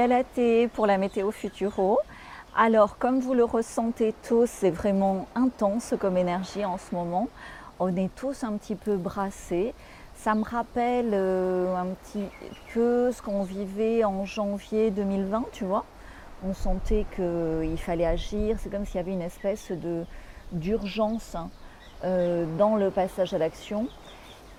Galatée pour la météo futuro. Alors, comme vous le ressentez tous, c'est vraiment intense comme énergie en ce moment. On est tous un petit peu brassés. Ça me rappelle euh, un petit peu ce qu'on vivait en janvier 2020, tu vois. On sentait qu'il fallait agir. C'est comme s'il y avait une espèce de, d'urgence hein, euh, dans le passage à l'action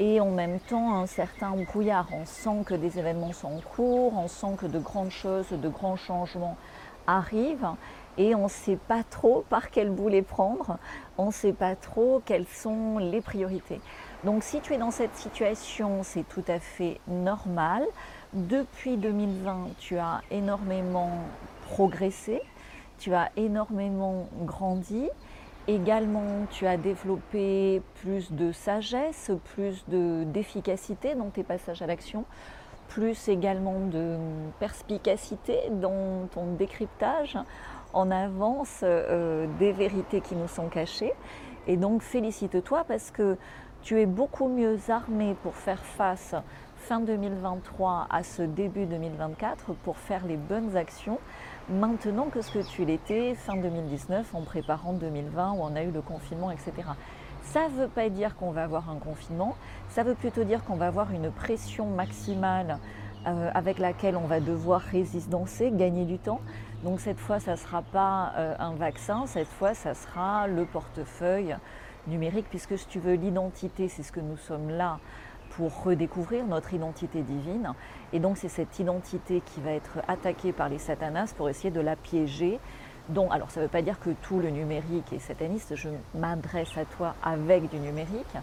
et en même temps un certain brouillard. On sent que des événements sont en cours, on sent que de grandes choses, de grands changements arrivent et on ne sait pas trop par quel bout les prendre, on ne sait pas trop quelles sont les priorités. Donc si tu es dans cette situation, c'est tout à fait normal. Depuis 2020, tu as énormément progressé, tu as énormément grandi Également, tu as développé plus de sagesse, plus d'efficacité dans tes passages à l'action, plus également de perspicacité dans ton décryptage en avance euh, des vérités qui nous sont cachées. Et donc félicite-toi parce que tu es beaucoup mieux armé pour faire face fin 2023 à ce début 2024 pour faire les bonnes actions maintenant que ce que tu l'étais fin 2019 en préparant 2020 où on a eu le confinement, etc. Ça ne veut pas dire qu'on va avoir un confinement, ça veut plutôt dire qu'on va avoir une pression maximale euh, avec laquelle on va devoir résistancer, gagner du temps. Donc cette fois, ça ne sera pas euh, un vaccin, cette fois, ça sera le portefeuille numérique, puisque si tu veux, l'identité, c'est ce que nous sommes là pour redécouvrir notre identité divine. Et donc c'est cette identité qui va être attaquée par les satanas pour essayer de la piéger. Donc, alors ça ne veut pas dire que tout le numérique est sataniste, je m'adresse à toi avec du numérique,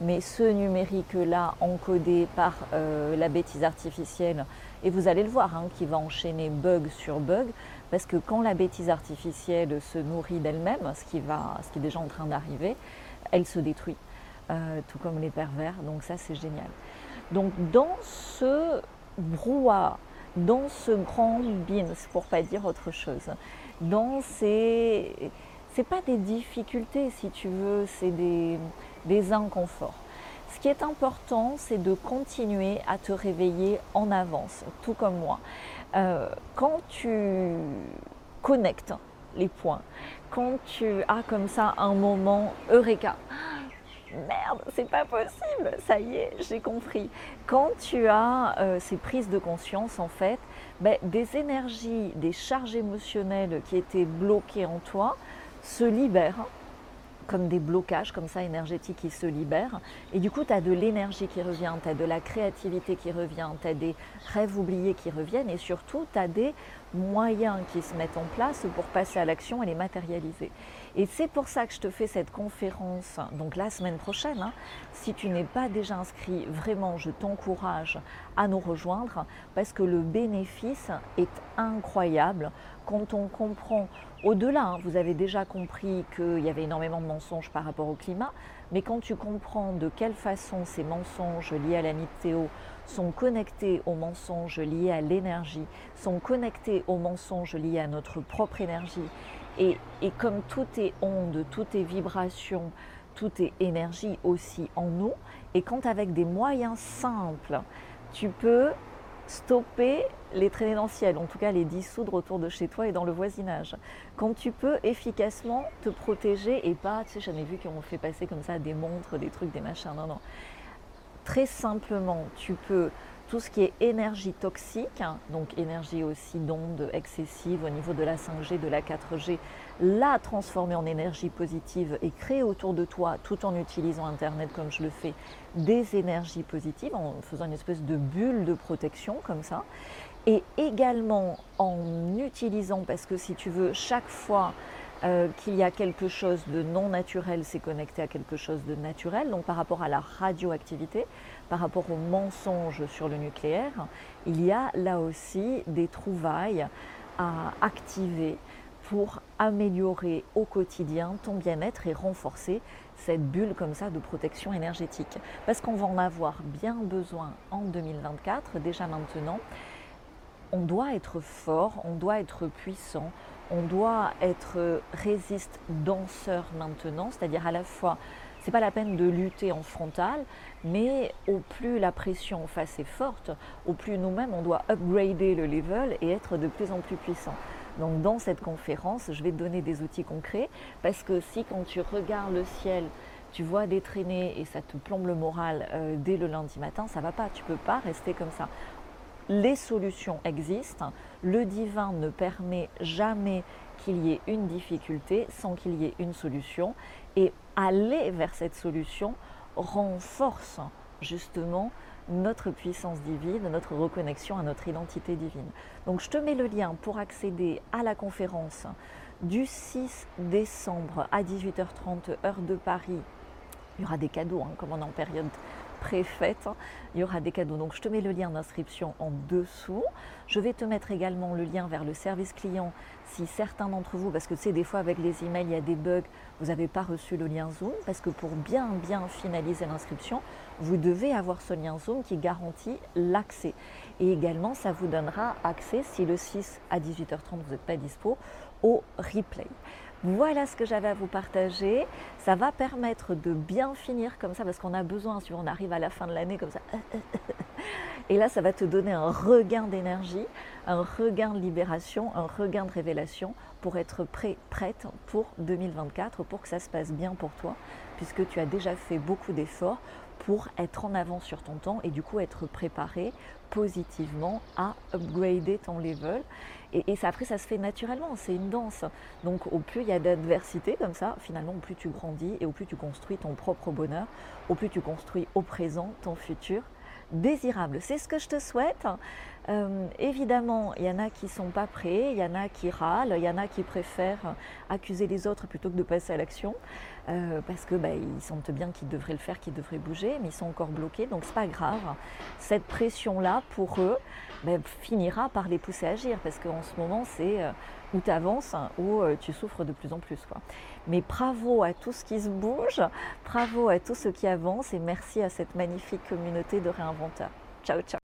mais ce numérique-là encodé par euh, la bêtise artificielle, et vous allez le voir, hein, qui va enchaîner bug sur bug, parce que quand la bêtise artificielle se nourrit d'elle-même, ce, ce qui est déjà en train d'arriver, elle se détruit. Euh, tout comme les pervers. Donc ça, c'est génial. Donc dans ce brouhaha, dans ce grand bins, pour pas dire autre chose, dans ces... C'est pas des difficultés, si tu veux, c'est des, des inconforts. Ce qui est important, c'est de continuer à te réveiller en avance, tout comme moi. Euh, quand tu connectes les points, quand tu as comme ça un moment eureka, merde, c'est pas possible, ça y est, j'ai compris. Quand tu as euh, ces prises de conscience, en fait, ben, des énergies, des charges émotionnelles qui étaient bloquées en toi se libèrent comme des blocages comme ça énergétiques qui se libèrent. Et du coup, tu as de l'énergie qui revient, tu as de la créativité qui revient, tu as des rêves oubliés qui reviennent et surtout, tu as des moyens qui se mettent en place pour passer à l'action et les matérialiser. Et c'est pour ça que je te fais cette conférence, donc la semaine prochaine. Hein. Si tu n'es pas déjà inscrit, vraiment, je t'encourage à nous rejoindre parce que le bénéfice est incroyable quand on comprend, au-delà, hein, vous avez déjà compris qu'il y avait énormément de mensonges par rapport au climat, mais quand tu comprends de quelle façon ces mensonges liés à la météo sont connectés aux mensonges liés à l'énergie, sont connectés aux mensonges liés à notre propre énergie et, comme tout est onde, tout est vibration, tout est énergie aussi en nous, et quand avec des moyens simples, tu peux stopper les traînées dans le ciel, en tout cas les dissoudre autour de chez toi et dans le voisinage. Quand tu peux efficacement te protéger et pas, tu sais, j'en ai vu qui ont fait passer comme ça des montres, des trucs, des machins, non, non. Très simplement, tu peux tout ce qui est énergie toxique, donc énergie aussi d'onde excessive au niveau de la 5G, de la 4G, la transformer en énergie positive et créer autour de toi, tout en utilisant Internet comme je le fais, des énergies positives, en faisant une espèce de bulle de protection comme ça. Et également en utilisant, parce que si tu veux, chaque fois euh, qu'il y a quelque chose de non naturel, c'est connecté à quelque chose de naturel. Donc par rapport à la radioactivité, par rapport au mensonge sur le nucléaire, il y a là aussi des trouvailles à activer pour améliorer au quotidien ton bien-être et renforcer cette bulle comme ça de protection énergétique. Parce qu'on va en avoir bien besoin en 2024, déjà maintenant. On doit être fort, on doit être puissant, on doit être résiste danseur maintenant, c'est-à-dire à la fois c'est pas la peine de lutter en frontal, mais au plus la pression en face est forte, au plus nous-mêmes on doit upgrader le level et être de plus en plus puissant. Donc dans cette conférence, je vais te donner des outils concrets parce que si quand tu regardes le ciel, tu vois des traînées et ça te plombe le moral euh, dès le lundi matin, ça va pas. Tu peux pas rester comme ça. Les solutions existent. Le divin ne permet jamais qu'il y ait une difficulté sans qu'il y ait une solution. Et aller vers cette solution renforce justement notre puissance divine, notre reconnexion à notre identité divine. Donc je te mets le lien pour accéder à la conférence du 6 décembre à 18h30 heure de Paris. Il y aura des cadeaux, hein, comme on est en période préfète. Il y aura des cadeaux. Donc je te mets le lien d'inscription en dessous. Je vais te mettre également le lien vers le service client si certains d'entre vous, parce que tu sais, des fois avec les emails, il y a des bugs, vous n'avez pas reçu le lien Zoom, parce que pour bien, bien finaliser l'inscription, vous devez avoir ce lien Zoom qui garantit l'accès. Et également, ça vous donnera accès, si le 6 à 18h30 vous n'êtes pas dispo, au replay. Voilà ce que j'avais à vous partager. Ça va permettre de bien finir comme ça parce qu'on a besoin, si on arrive à la fin de l'année comme ça. Et là, ça va te donner un regain d'énergie, un regain de libération, un regain de révélation pour être prêt, prête pour 2024, pour que ça se passe bien pour toi, puisque tu as déjà fait beaucoup d'efforts pour être en avance sur ton temps et du coup être préparé positivement à upgrader ton level. Et, après, ça se fait naturellement, c'est une danse. Donc au plus il y a d'adversité comme ça, finalement, au plus tu grandis et au plus tu construis ton propre bonheur, au plus tu construis au présent ton futur désirable. C'est ce que je te souhaite. Euh, évidemment, il y en a qui sont pas prêts, il y en a qui râlent, il y en a qui préfèrent accuser les autres plutôt que de passer à l'action, euh, parce que bah, ils sentent bien qu'ils devraient le faire, qu'ils devraient bouger, mais ils sont encore bloqués, donc c'est pas grave. Cette pression-là, pour eux, bah, finira par les pousser à agir, parce qu'en ce moment, c'est euh, où tu avances ou tu souffres de plus en plus. Quoi. Mais bravo à tout ce qui se bouge, bravo à tout ce qui avance, et merci à cette magnifique communauté de réinventeurs. Ciao, ciao